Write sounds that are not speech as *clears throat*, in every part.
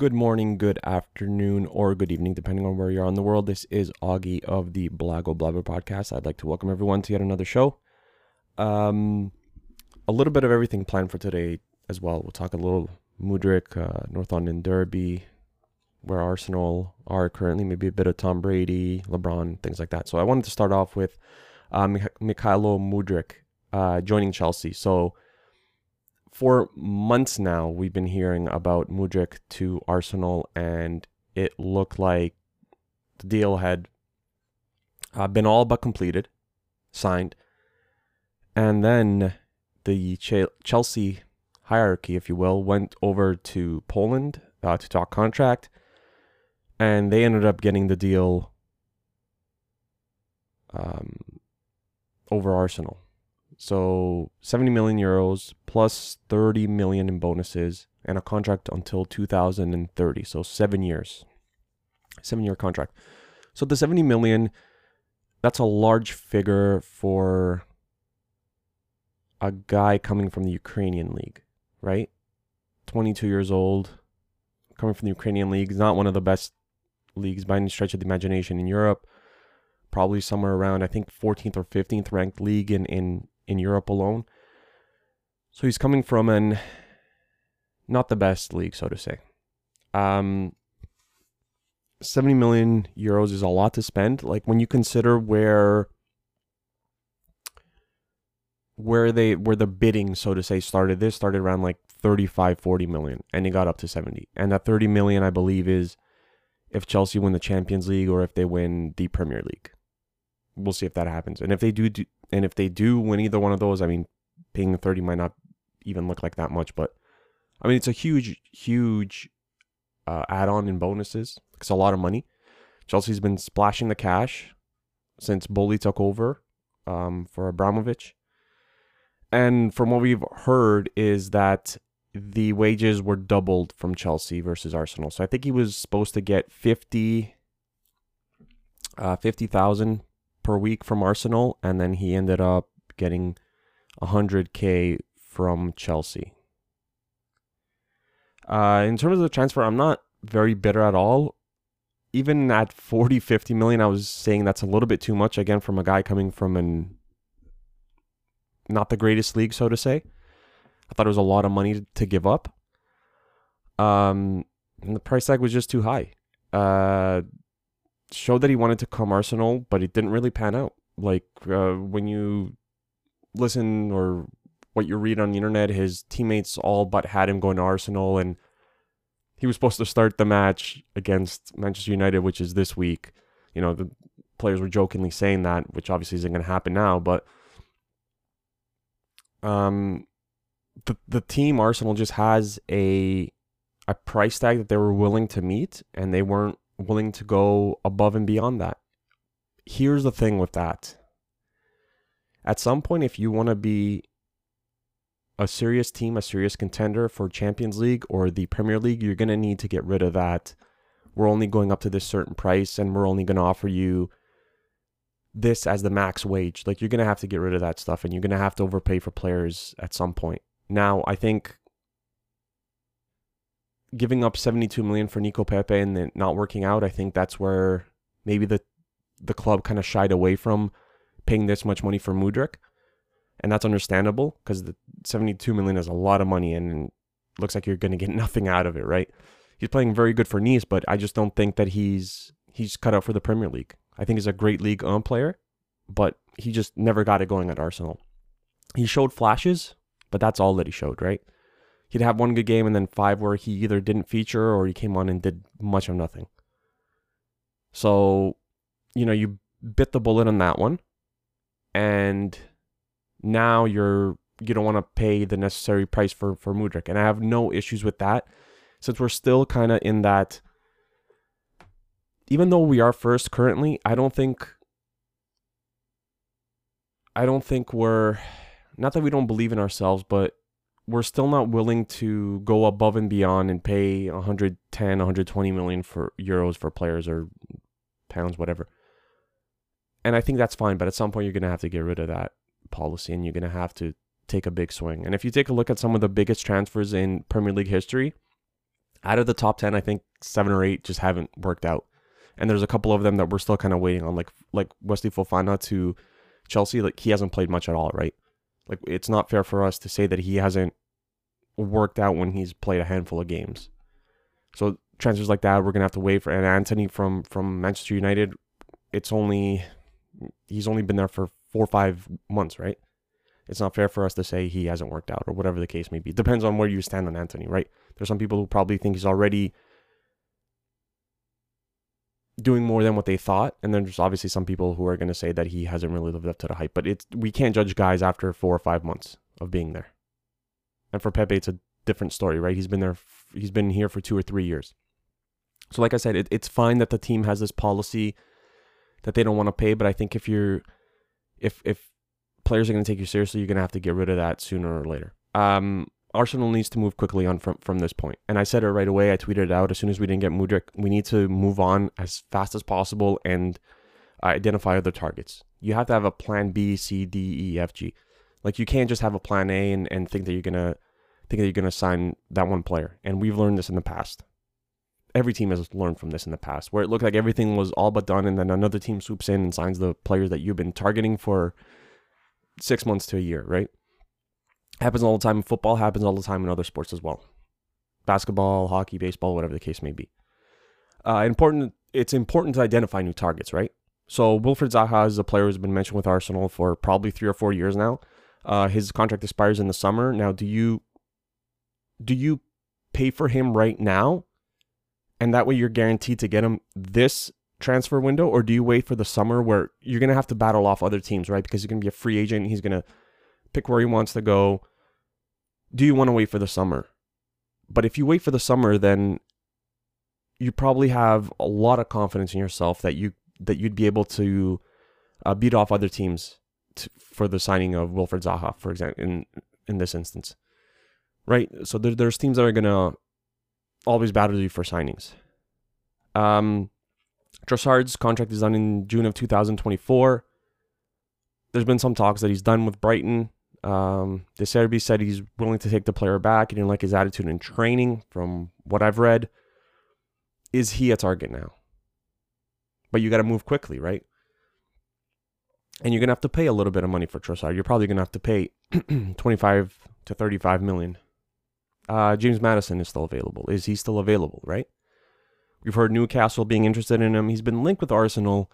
Good morning, good afternoon, or good evening, depending on where you are in the world. This is Augie of the Blago Blabber podcast. I'd like to welcome everyone to yet another show. Um, a little bit of everything planned for today as well. We'll talk a little Mudryk, uh, North London Derby, where Arsenal are currently, maybe a bit of Tom Brady, LeBron, things like that. So I wanted to start off with uh, Mykhailo Mudryk uh, joining Chelsea. So for months now, we've been hearing about Mudryk to Arsenal, and it looked like the deal had uh, been all but completed, signed. And then the Ch- Chelsea hierarchy, if you will, went over to Poland uh, to talk contract, and they ended up getting the deal um, over Arsenal. So 70 million euros plus 30 million in bonuses and a contract until 2030. So seven years, seven year contract. So the 70 million, that's a large figure for a guy coming from the Ukrainian league, right? 22 years old, coming from the Ukrainian league, not one of the best leagues by any stretch of the imagination in Europe. Probably somewhere around, I think, 14th or 15th ranked league in, in in Europe alone. So he's coming from an not the best league, so to say. Um, 70 million euros is a lot to spend. Like when you consider where where they where the bidding, so to say, started. This started around like 35, 40 million, and it got up to 70. And that 30 million, I believe, is if Chelsea win the Champions League or if they win the Premier League. We'll see if that happens. And if they do, do and if they do win either one of those, I mean, paying 30 might not even look like that much, but I mean, it's a huge, huge uh, add on in bonuses. It's a lot of money. Chelsea's been splashing the cash since Boehly took over um, for Abramovich. And from what we've heard is that the wages were doubled from Chelsea versus Arsenal. So I think he was supposed to get 50 uh, 50,000 per week from Arsenal, and then he ended up getting 100k from Chelsea. Uh, in terms of the transfer, I'm not very bitter at all. Even at 40, 50 million, I was saying that's a little bit too much again from a guy coming from an not the greatest league, so to say. I thought it was a lot of money to give up. Um, and the price tag was just too high. Uh, showed that he wanted to come Arsenal, but it didn't really pan out. Like uh, when you listen or what you read on the internet, his teammates all but had him going to Arsenal, and he was supposed to start the match against Manchester United, which is this week. You know, the players were jokingly saying that, which obviously isn't going to happen now, but um, the the team Arsenal just has a a price tag that they were willing to meet, and they weren't willing to go above and beyond that. Here's the thing with that. At some point, if you want to be a serious team, a serious contender for Champions League or the Premier League, you're going to need to get rid of that. We're only going up to this certain price and we're only going to offer you this as the max wage. Like you're going to have to get rid of that stuff and you're going to have to overpay for players at some point. Now, I think giving up 72 million for Nico Pepe and then not working out, I think that's where maybe the the club kind of shied away from paying this much money for Mudryk. And that's understandable because the 72 million is a lot of money and looks like you're going to get *laughs* nothing out of it, right? He's playing very good for Nice, but I just don't think that he's he's cut out for the Premier League. I think he's a great Ligue 1 player, but he just never got it going at Arsenal. He showed flashes, but that's all that he showed, right? He'd have one good game and then five where he either didn't feature or he came on and did much of nothing. So, you know, you bit the bullet on that one. And now you're you don't want to pay the necessary price for for Mudryk. And I have no issues with that since we're still kind of in that even though we are first currently, I don't think I don't think we're not that we don't believe in ourselves, but we're still not willing to go above and beyond and pay 110 120 million for euros for players or pounds whatever and i think that's fine but at some point you're going to have to get rid of that policy and you're going to have to take a big swing and if you take a look at some of the biggest transfers in premier league history Out of the top 10, I think 7 or 8 just haven't worked out. And there's a couple of them that we're still kind of waiting on like like Wesley Fofana to Chelsea, like he hasn't played much at all, right? Like it's not fair for us to say that he hasn't worked out when he's played a handful of games. So transfers like that, we're gonna have to wait for. And Antony from from Manchester United, it's only he's only been there for four or five months, right? It's not fair for us to say he hasn't worked out or whatever the case may be. Depends on where you stand on Anthony, right? There's some people who probably think he's already doing more than what they thought, and then there's obviously some people who are going to say that he hasn't really lived up to the hype. But it's we can't judge guys after four or five months of being there. And for Pepe, it's a different story, right? He's been there, he's been here for two or three years. So, like I said, it, it's fine that the team has this policy that they don't want to pay, but I think if you're, if if players are going to take you seriously, you're going to have to get rid of that sooner or later. Um, Arsenal needs to move quickly on from from this point, and I said it right away. I tweeted it out as soon as we didn't get Mudryk. We need to move on as fast as possible and identify other targets. You have to have a plan B, C, D, E, F, G. Like you can't just have a plan A and, and think that you're gonna think that you're gonna sign that one player. And we've learned this in the past. Every team has learned from this in the past, where it looked like everything was all but done, and then another team swoops in and signs the players that you've been targeting for six months to a year, right? Happens all the time in football, happens all the time in other sports as well. Basketball, hockey, baseball, whatever the case may be. Uh, important. It's important to identify new targets, right? So Wilfried Zaha is a player who's been mentioned with Arsenal for probably three or four years now. Uh, his contract expires in the summer. Now, do you do you pay for him right now, and that way you're guaranteed to get him this transfer window, or do you wait for the summer where you're gonna have to battle off other teams, right? Because he's gonna be a free agent. He's gonna pick where he wants to go. Do you want to wait for the summer? But if you wait for the summer, then you probably have a lot of confidence in yourself that you that you'd be able to uh, beat off other teams to, for the signing of Wilfried Zaha, for example, in in this instance, right? So there, there's teams that are gonna always battle you for signings. Um, Trossard's contract is done in June of 2024. There's been some talks that he's done with Brighton. Um, De Zerbi said he's willing to take the player back. He didn't like his attitude in training, from what I've read. Is he a target now? But you got to move quickly, right? And you're gonna have to pay a little bit of money for Trossard. You're probably gonna have to pay *clears throat* 25 to 35 million. Uh, James Maddison is still available. Is he still available? Right? We've heard Newcastle being interested in him. He's been linked with Arsenal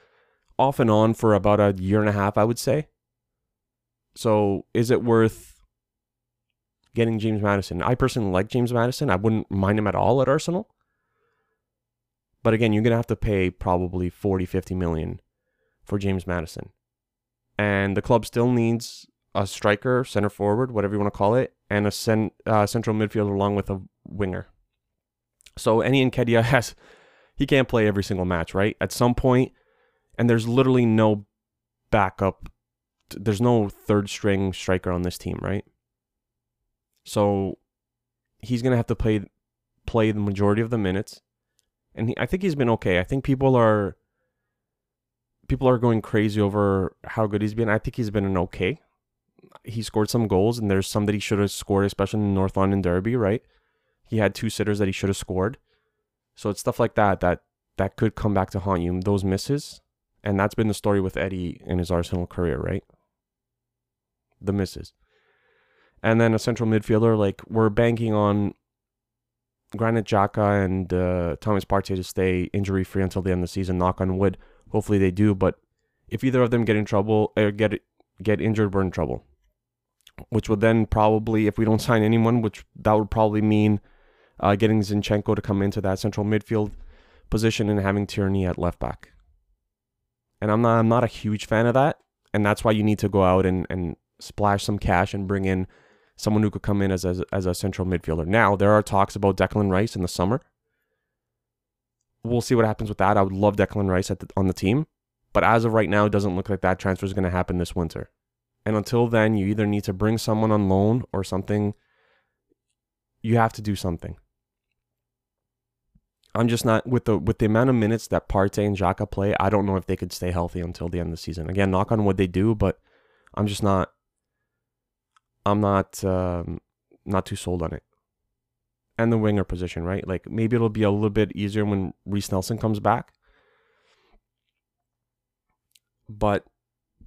off and on for about a year and a half, I would say. So is it worth getting James Maddison? I personally like James Maddison. I wouldn't mind him at all at Arsenal. But again, you're going to have to pay probably 40, 50 million for James Maddison. And the club still needs a striker, center forward, whatever you want to call it, and a cent, uh, central midfielder along with a winger. So Eddie Nketiah *laughs* has, he can't play every single match, right? At some point, and there's literally no backup there's no third string striker on this team, right? So he's gonna have to play play the majority of the minutes, and he, I think he's been okay. I think people are people are going crazy over how good he's been. I think he's been an okay. He scored some goals, and there's some that he should have scored, especially in the North London Derby, right? He had two sitters that he should have scored. So it's stuff like that that that could come back to haunt you. Those misses, and that's been the story with Eddie in his Arsenal career, right? the misses. And then a central midfielder, like we're banking on Granit Xhaka and uh, Thomas Partey to stay injury free until the end of the season. Knock on wood. Hopefully they do. But if either of them get in trouble or get get injured, we're in trouble. Which would then probably, if we don't sign anyone, which that would probably mean uh, getting Zinchenko to come into that central midfield position and having Tierney at left back. And I'm not I'm not a huge fan of that, and that's why you need to go out and and splash some cash and bring in someone who could come in as a, as a central midfielder. Now, there are talks about Declan Rice in the summer. We'll see what happens with that. I would love Declan Rice the, on the team. But as of right now, it doesn't look like that transfer is going to happen this winter. And until then, you either need to bring someone on loan or something. You have to do something. I'm just not with the with the amount of minutes that Partey and Xhaka play. I don't know if they could stay healthy until the end of the season. Again, knock on wood, they do, but I'm just not I'm not um, not too sold on it. And the winger position, right? Like maybe it'll be a little bit easier when Reiss Nelson comes back. But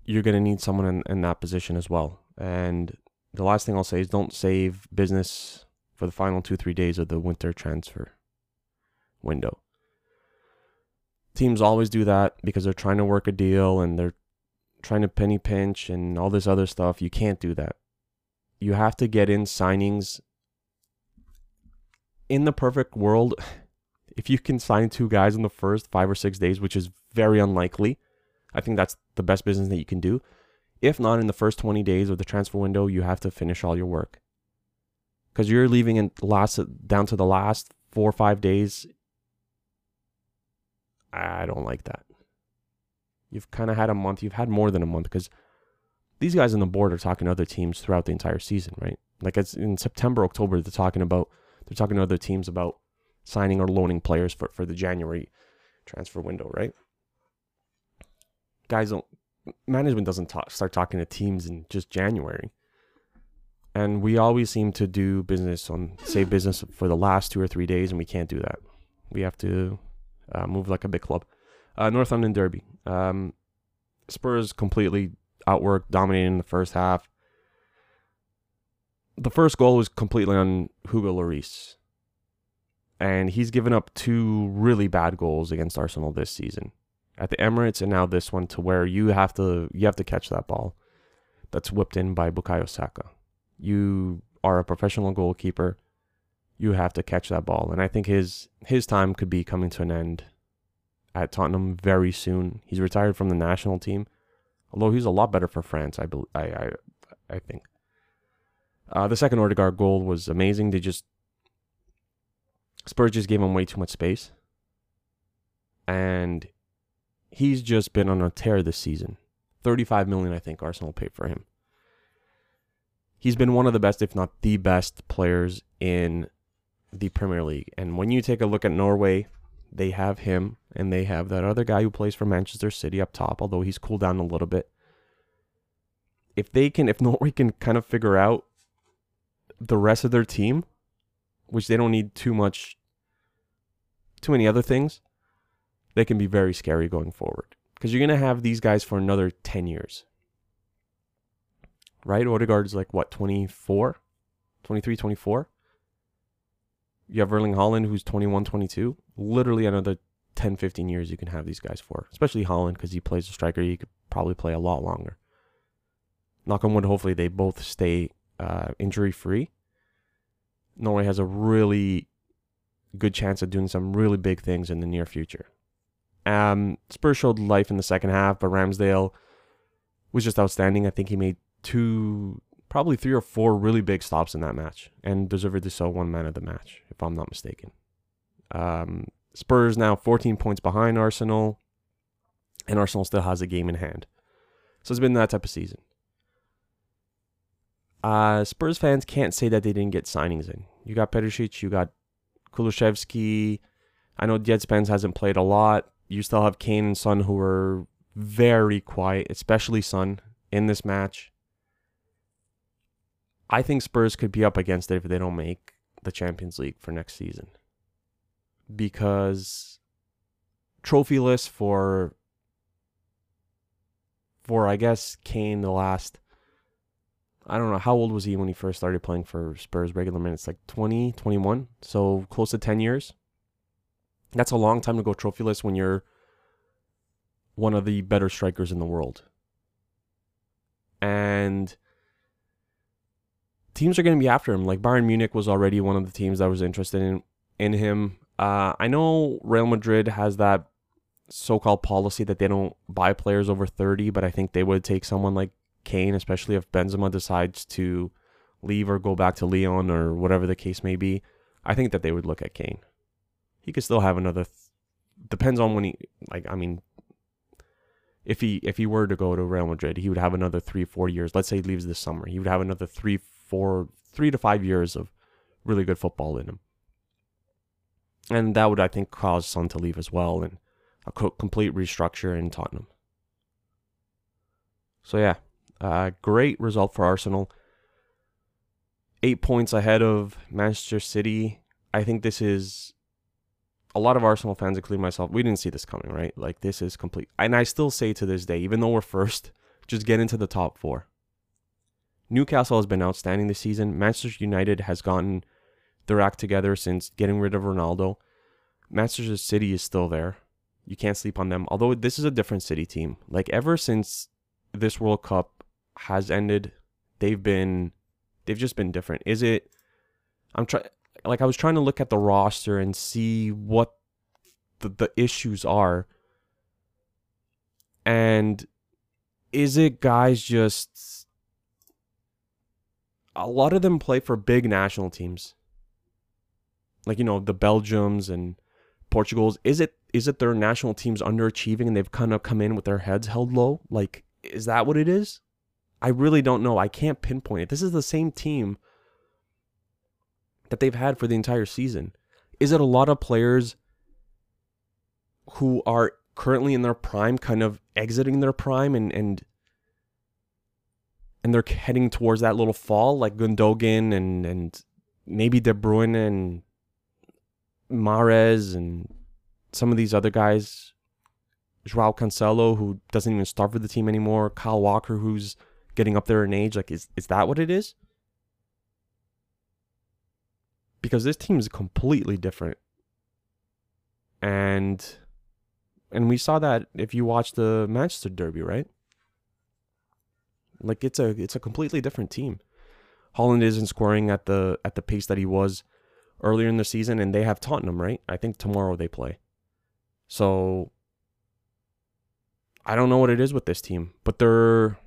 you're going to need someone in, in that position as well. And the last thing I'll say is don't save business for the final two, three days of the winter transfer window. Teams always do that because they're trying to work a deal and they're trying to penny pinch and all this other stuff. You can't do that. You have to get in signings. In the perfect world, if you can sign two guys in the first five or six days, which is very unlikely, I think that's the best business that you can do. If not in the first 20 days of the transfer window, you have to finish all your work. Because you're leaving in last down to the last four or five days. I don't like that. You've kind of had a month. You've had more than a month because these guys on the board are talking to other teams throughout the entire season, right? Like it's in September, October, they're talking about they're talking to other teams about signing or loaning players for, for the January transfer window, right? Guys don't management doesn't talk, start talking to teams in just January. And we always seem to do business on say business for the last two or three days, and we can't do that. We have to uh, move like a big club. Uh, London Derby. Um, Spurs completely outworked, dominating in the first half. The first goal was completely on Hugo Lloris. And he's given up two really bad goals against Arsenal this season. At the Emirates and now this one to where you have to you have to catch that ball that's whipped in by Bukayo Saka. You are a professional goalkeeper. You have to catch that ball. And I think his his time could be coming to an end at Tottenham very soon. He's retired from the national team, although he's a lot better for France. I. I I, I think. Uh, the second Odegaard goal was amazing. They just Spurs just gave him way too much space, and he's just been on a tear this season. Thirty-five million, I think, Arsenal paid for him. He's been one of the best, if not the best, players in the Premier League. And when you take a look at Norway, they have him and they have that other guy who plays for Manchester City up top, although he's cooled down a little bit. If they can, if *laughs* Norway can kind of figure out the rest of their team, which they don't need too much, too many other things, they can be very scary going forward. Because you're going to have these guys for another 10 years. Right? Odegaard is like, what, 24? 23, 24? You have Erling Haaland, who's 21, 22. Literally another 10, 15 years you can have these guys for. Especially Haaland, because he plays a striker. He could probably play a lot longer. Knock on wood, hopefully they both stay uh, injury free. Norway has a really good chance of doing some really big things in the near future. Um, Spurs showed life in the second half, but Ramsdale was just outstanding. I think he made two probably three or four really big stops in that match and deservedly so one man of the match, if I'm not mistaken. Um, Spurs now 14 points behind Arsenal, and Arsenal still has a game in hand. So it's been that type of season. Uh, Spurs fans can't say that they didn't get signings in. You got Perisic, you got Kulusevski. I know Djed Spence hasn't played a lot. You still have Kane and Son who are very quiet, especially Son in this match. I think Spurs could be up against it if they don't make the Champions League for next season. Because trophyless for for I guess Kane the last I don't know how old was he when he first started playing for Spurs regular minutes like 20, 21, so close to 10 years. That's a long time to go trophyless when you're one of the better strikers in the world. And teams are going to be after him. Like Bayern Munich was already one of the teams that was interested in in him. Uh, I know Real Madrid has that so-called policy that they don't buy players over 30, but I think they would take someone like Kane, especially if Benzema decides to leave or go back to Lyon or whatever the case may be. I think that they would look at Kane. He could still have another. Th- depends on when he like. I mean, if he if he were to go to Real Madrid, he would have another three four years. Let's say he leaves this summer, he would have another three four, three to five years of really good football in him. And that would, I think, cause Son to leave as well and a co- complete restructure in Tottenham. So, yeah, uh, great result for Arsenal. Eight points ahead of Manchester City. I think this is a lot of Arsenal fans, including myself, we didn't see this coming, right? Like this is complete. And I still say to this day, even though we're first, *laughs* just get into the top four. Newcastle has been outstanding this season. Manchester United has gotten their act together since getting rid of Ronaldo. Manchester City is still there. You can't sleep on them. Although this is a different City team. Like ever since this World Cup has ended, they've been they've just been different. Is it I'm trying like I was trying to look at the roster and see what the, the issues are. And is it guys just a lot of them play for big national teams. Like, you know, the Belgiums and Portugals. Is it is it their national teams underachieving and they've kind of come in with their heads held low? Like, is that what it is? I really don't know. I can't pinpoint it. This is the same team that they've had for the entire season? Is it a lot of players who are currently in their prime kind of exiting their prime and and and they're heading towards that little fall like Gundogan and and maybe De Bruyne and Mahrez and some of these other guys Joao Cancelo who doesn't even start for the team anymore Kyle Walker who's getting up there in age like is is that what it is because this team is completely different. And and we saw that if you watch the Manchester Derby, right? Like it's a it's a completely different team. Haaland isn't scoring at the at the pace that he was earlier in the season, and they have Tottenham, right? I think tomorrow they play. So I don't know what it is with this team, but they're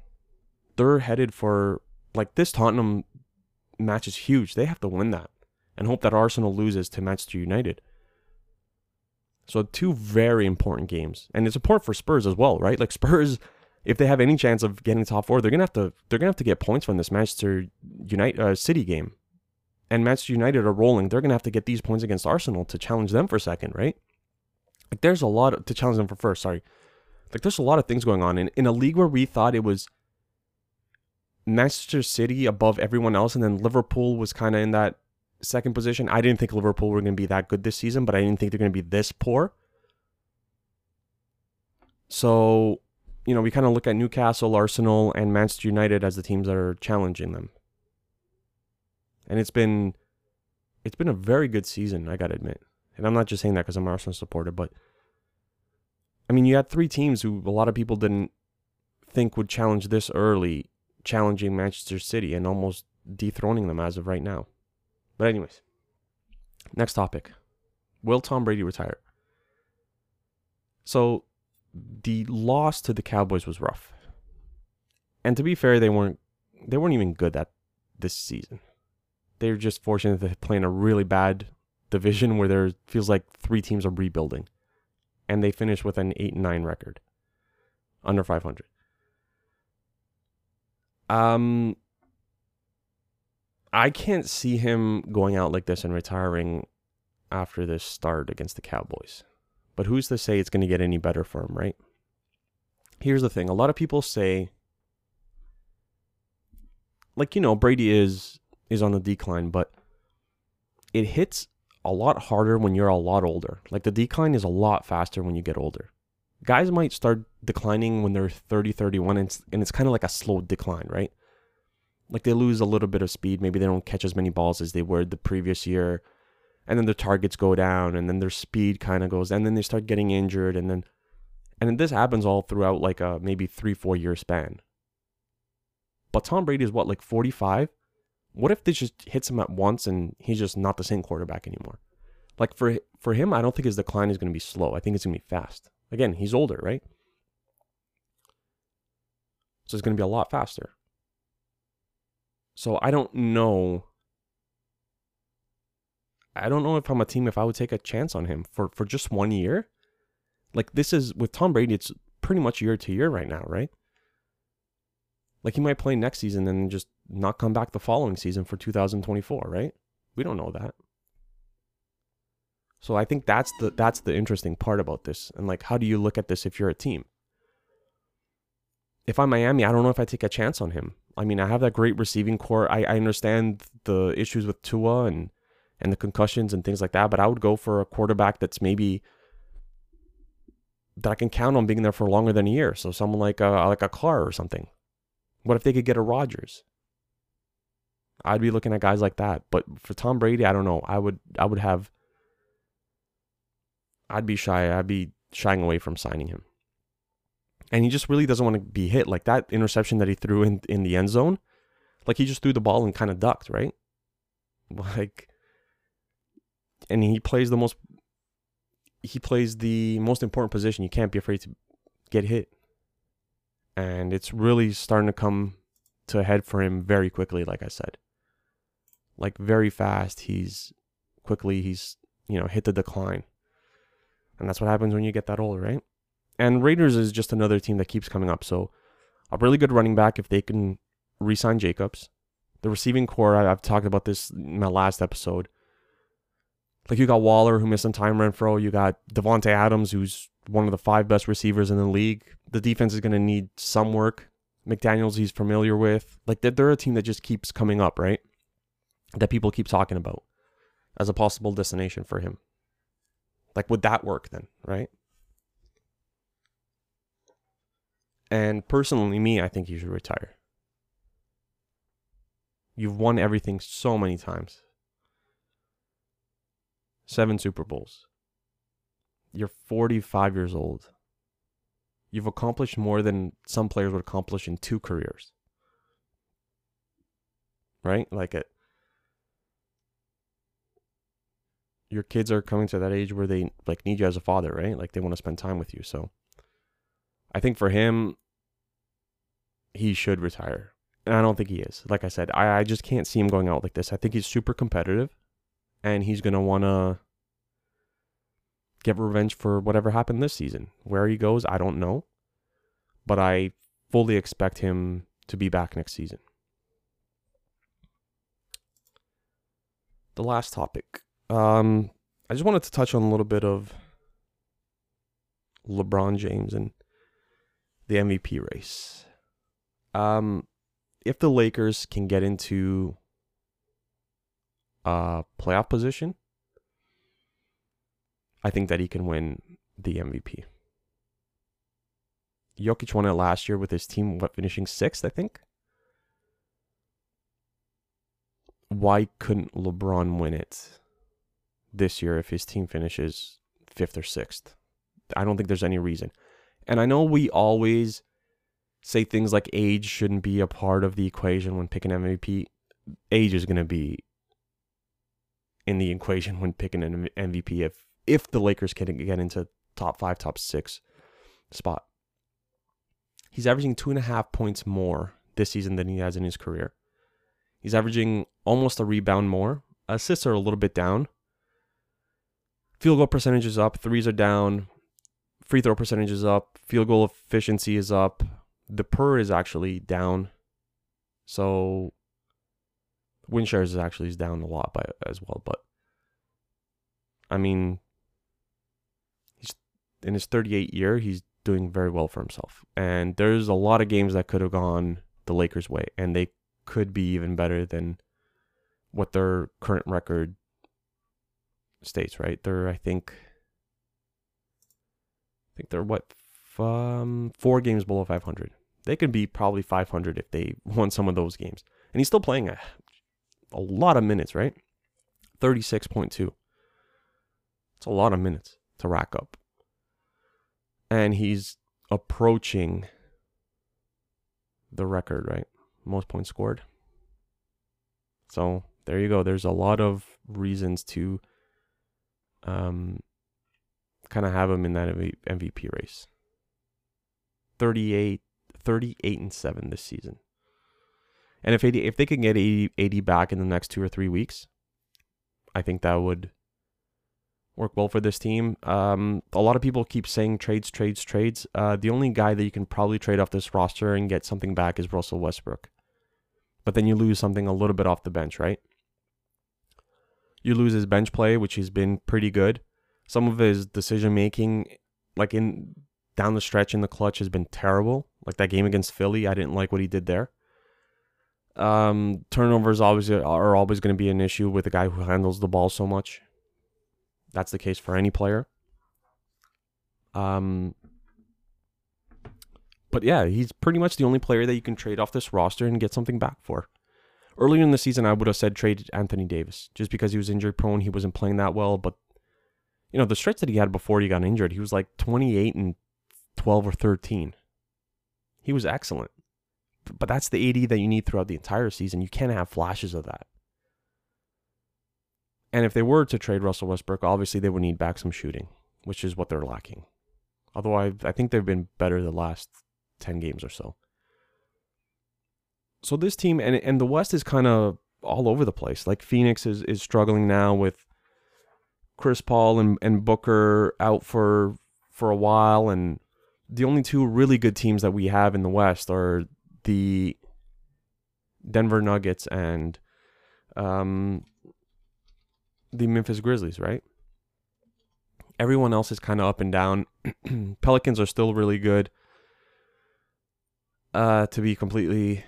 they're headed for like this Tottenham match is huge. They have to win that and hope that Arsenal loses to Manchester United. So two very important games, and it's important for Spurs as well, right? Like *laughs* Spurs, if they have any chance of getting top four, they're gonna have to they're gonna have to get points from this Manchester United uh, City game, and Manchester United are rolling. They're gonna have to get these points against Arsenal to challenge them for second, right? Like there's a lot of, to challenge them for first. Sorry, like there's a lot of things going on in in a league where we thought it was Manchester City above everyone else, and then Liverpool was kind of in that second position. I didn't think Liverpool were going to be that good this season, but I didn't think they're going to be this poor. So, you know, we kind of look at Newcastle, Arsenal, and Manchester United as the teams that are challenging them. And it's been it's been a very good season, I got to admit. And I'm not just saying that because I'm an Arsenal supporter, but I mean, you had three teams who a lot of people didn't think would challenge this early, challenging Manchester City and almost dethroning them as of right now. But anyways, next topic. Will Tom Brady retire? So the loss to the Cowboys was rough. And to be fair, they weren't they weren't even good that this season. They were just fortunate to play in a really bad division where there feels like three teams are rebuilding. And they finished with an 8 9 record. Under 500. Um I can't see him going out like this and retiring after this start against the Cowboys. But who's to say it's going to get any better for him, right? Here's the thing a lot of people say, like, you know, Brady is is on the decline, but it hits a lot harder when you're a lot older. Like the decline is a lot faster when you get older. Guys might start declining when they're 30, 31, and it's, and it's kind of like a slow decline, right? like they lose a little bit of speed. Maybe they don't catch as many balls as they were the previous year. And then their targets go down and then their speed kind of goes and then they start getting injured and then and then this happens all throughout like a maybe 3 4 year span. But Tom Brady is what like 45? What if this just hits him at once and he's just not the same quarterback anymore? Like for for him, I don't think his decline is going to be slow. I think it's going to be fast. Again, he's older, right? So it's going to be a lot faster. So I don't know. I don't know if I'm a team if I would take a chance on him for for just one year. Like this is with Tom Brady, it's pretty much year to year right now, right? Like he might play next season and just not come back the following season for 2024, right? We don't know that. So I think that's the that's the interesting part about this. And like how do you look at this if you're a team? If I'm Miami, I don't know if I take a chance on him. I mean, I have that great receiving corps. I, I understand the issues with Tua and and the concussions and things like that. But I would go for a quarterback that's maybe that I can count on being there for longer than a year. So someone like a like a Carr or something. What if they could get a Rodgers? I'd be looking at guys like that. But for Tom Brady, I don't know. I would I would have I'd be shy. I'd be shying away from signing him. And he just really doesn't want to be hit. Like that interception that he threw in, in the end zone, like he just threw the ball and kind of ducked, right? *laughs* Like and he plays the most he plays the most important position. You can't be afraid to get hit. And it's really starting to come to a head for him very quickly, like I said. Like very fast, he's quickly he's, you know, hit the decline. And that's what happens when you get that old, right? And Raiders is just another team that keeps coming up. So a really good running back if they can re-sign Jacobs. The receiving corps, I've talked about this in my last episode. Like you got Waller who missed some time Renfrow. You got Davante Adams who's one of the five best receivers in the league. The defense is going to need some work. McDaniels he's familiar with. Like they're, they're a team that just keeps coming up, right? That people keep talking about as a possible destination for him. Like would that work then, right? And personally, me, I think you should retire. You've won everything so many times seven Super Bowls. You're 45 years old. You've accomplished more than some players would accomplish in two careers. Right? Like it. Your kids are coming to that age where they like need you as a father, right? Like they want to spend time with you. So I think for him, he should retire. And I don't think he is. Like I said, I, I just can't see him going out like this. I think he's super competitive and he's going to want to get revenge for whatever happened this season. Where he goes, I don't know. But I fully expect him to be back next season. The last topic. Um, I just wanted to touch on a little bit of LeBron James and the MVP race. Um, if the Lakers can get into uh, playoff position, I think that he can win the MVP. Jokic won it last year with his team, what, finishing sixth, I think? Why couldn't LeBron win it this year if his team finishes fifth or sixth? I don't think there's any reason. And I know we always say things like age shouldn't be a part of the equation when picking MVP. Age is going to be in the equation when picking an MVP if if the Lakers can get into top five, top six spot. He's averaging two and a half points more this season than he has in his career. He's averaging almost a rebound more. Assists are a little bit down. Field goal percentage is up. Threes are down. Free throw percentage is up. Field goal efficiency is up. The per is actually down. So win shares is actually is down a lot by as well. But I mean, he's in his 38 year, he's doing very well for himself. And there's a lot of games that could have gone the Lakers' way, and they could be even better than what their current record states. Right? They're I think I think they're what um, four games below 500. They could be probably 500 if they *laughs* won some of those games. And he's still playing a a lot of minutes, right? 36.2. It's a lot of minutes to rack up. And he's approaching the record, right? Most points scored. So there you go. There's a lot of reasons to um, kind of have him in that MVP race. 38, 38 and 7 this season. And if AD, if they can get AD, AD back in the next two or three weeks, I think that would work well for this team. Um, a lot of people keep saying trades, trades, trades. Uh, the only guy that you can probably trade off this roster and get something back is Russell Westbrook. But then you lose something a little bit off the bench, right? You lose his bench play, which has been pretty good. Some of his decision making, like in down the stretch in the clutch, has been terrible. Like that game against Philly, I didn't like what he did there. Um, turnovers obviously are always going to be an issue with a guy who handles the ball so much. That's the case for any player. Um, but yeah, he's pretty much the only player that you can trade off this roster and get something back for. Earlier in the season, I would have said trade Anthony Davis just because he was injury prone. He wasn't playing that well, but you know the stretch that he had before he got injured, he was like 28 and 12 or 13. He was excellent. But that's the AD that you need throughout the entire season. You can't have flashes of that. And if they were to trade Russell Westbrook, obviously they would need back some shooting, which is what they're lacking. Although I, I think they've been better the last 10 games or so. So this team and and the West is kind of all over the place. Like Phoenix is is struggling now with Chris Paul and, and Booker out for for a while and the only two really good teams that we have in the West are the Denver Nuggets and um, the Memphis Grizzlies, right? Everyone else is kind of up and down. *clears throat* Pelicans are still really good. Uh, to be completely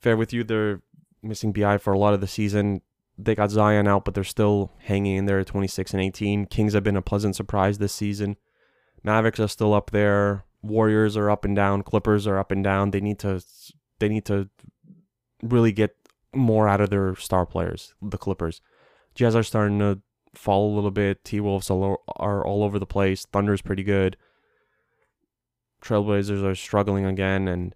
fair with you, they're missing BI for a lot of the season. They got Zion out, but they're still hanging in there at 26 and 18. Kings have been a pleasant surprise this season. Mavericks are still up there. Warriors are up and down. Clippers are up and down. They need to they need to really get more out of their star players. The Clippers, Jazz are starting to fall a little bit. T Wolves are all over the place. Thunder's pretty good. Trailblazers are struggling again, and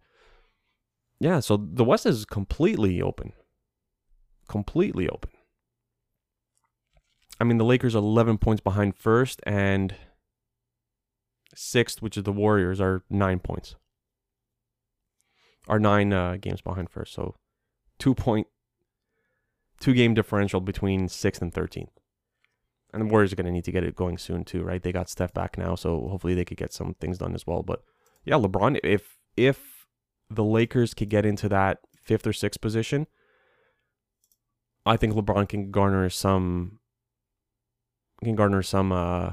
yeah, so the West is completely open. Completely open. I mean, the Lakers are 11 points behind first, and sixth, which is the Warriors, are nine points. Are nine uh, games behind first. So two point two game differential between sixth and thirteenth. And the Warriors are gonna need to get it going soon too, right? They got Steph back now, so hopefully they could get some things done as well. But yeah, LeBron, if if the Lakers could get into that fifth or sixth position, I think LeBron can garner some can garner some uh,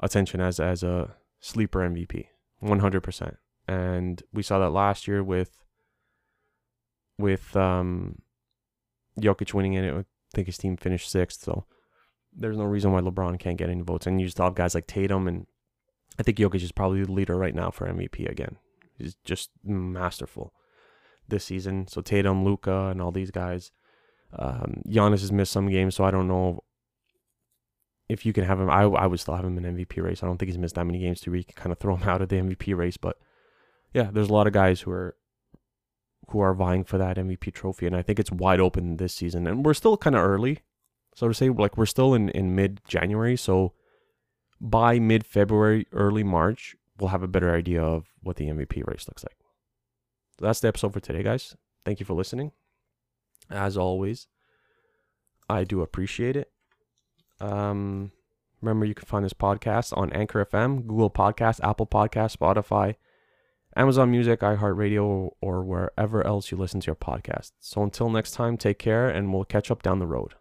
attention as as a sleeper MVP, 100%. And we saw that last year with with um, Jokic winning it. I think his team finished sixth, so there's no reason why LeBron can't get any votes. And you still have guys like Tatum, and I think Jokic is probably the leader right now for MVP again. He's just masterful this season. So Tatum, Luka, and all these guys. Um, Giannis has missed some games, so I don't know if you can have him, I, I would still have him in MVP race. I don't think he's missed that many games to where you can kind of throw him *laughs* out of the MVP race. But yeah, there's a lot of guys who are who are vying for that MVP trophy, and I think it's wide open this season. And we're still kind of early, so to say, like we're still in in mid January. So by mid February, early March, we'll have a better idea of what the MVP race looks like. So that's the episode for today, guys. Thank you for listening. As always, I do appreciate it. Um, remember, you can find this podcast on Anchor FM, Google Podcast, Apple Podcast, Spotify, Amazon Music, iHeartRadio, or wherever else you listen to your podcast. So until next time, take care, and we'll catch up down the road.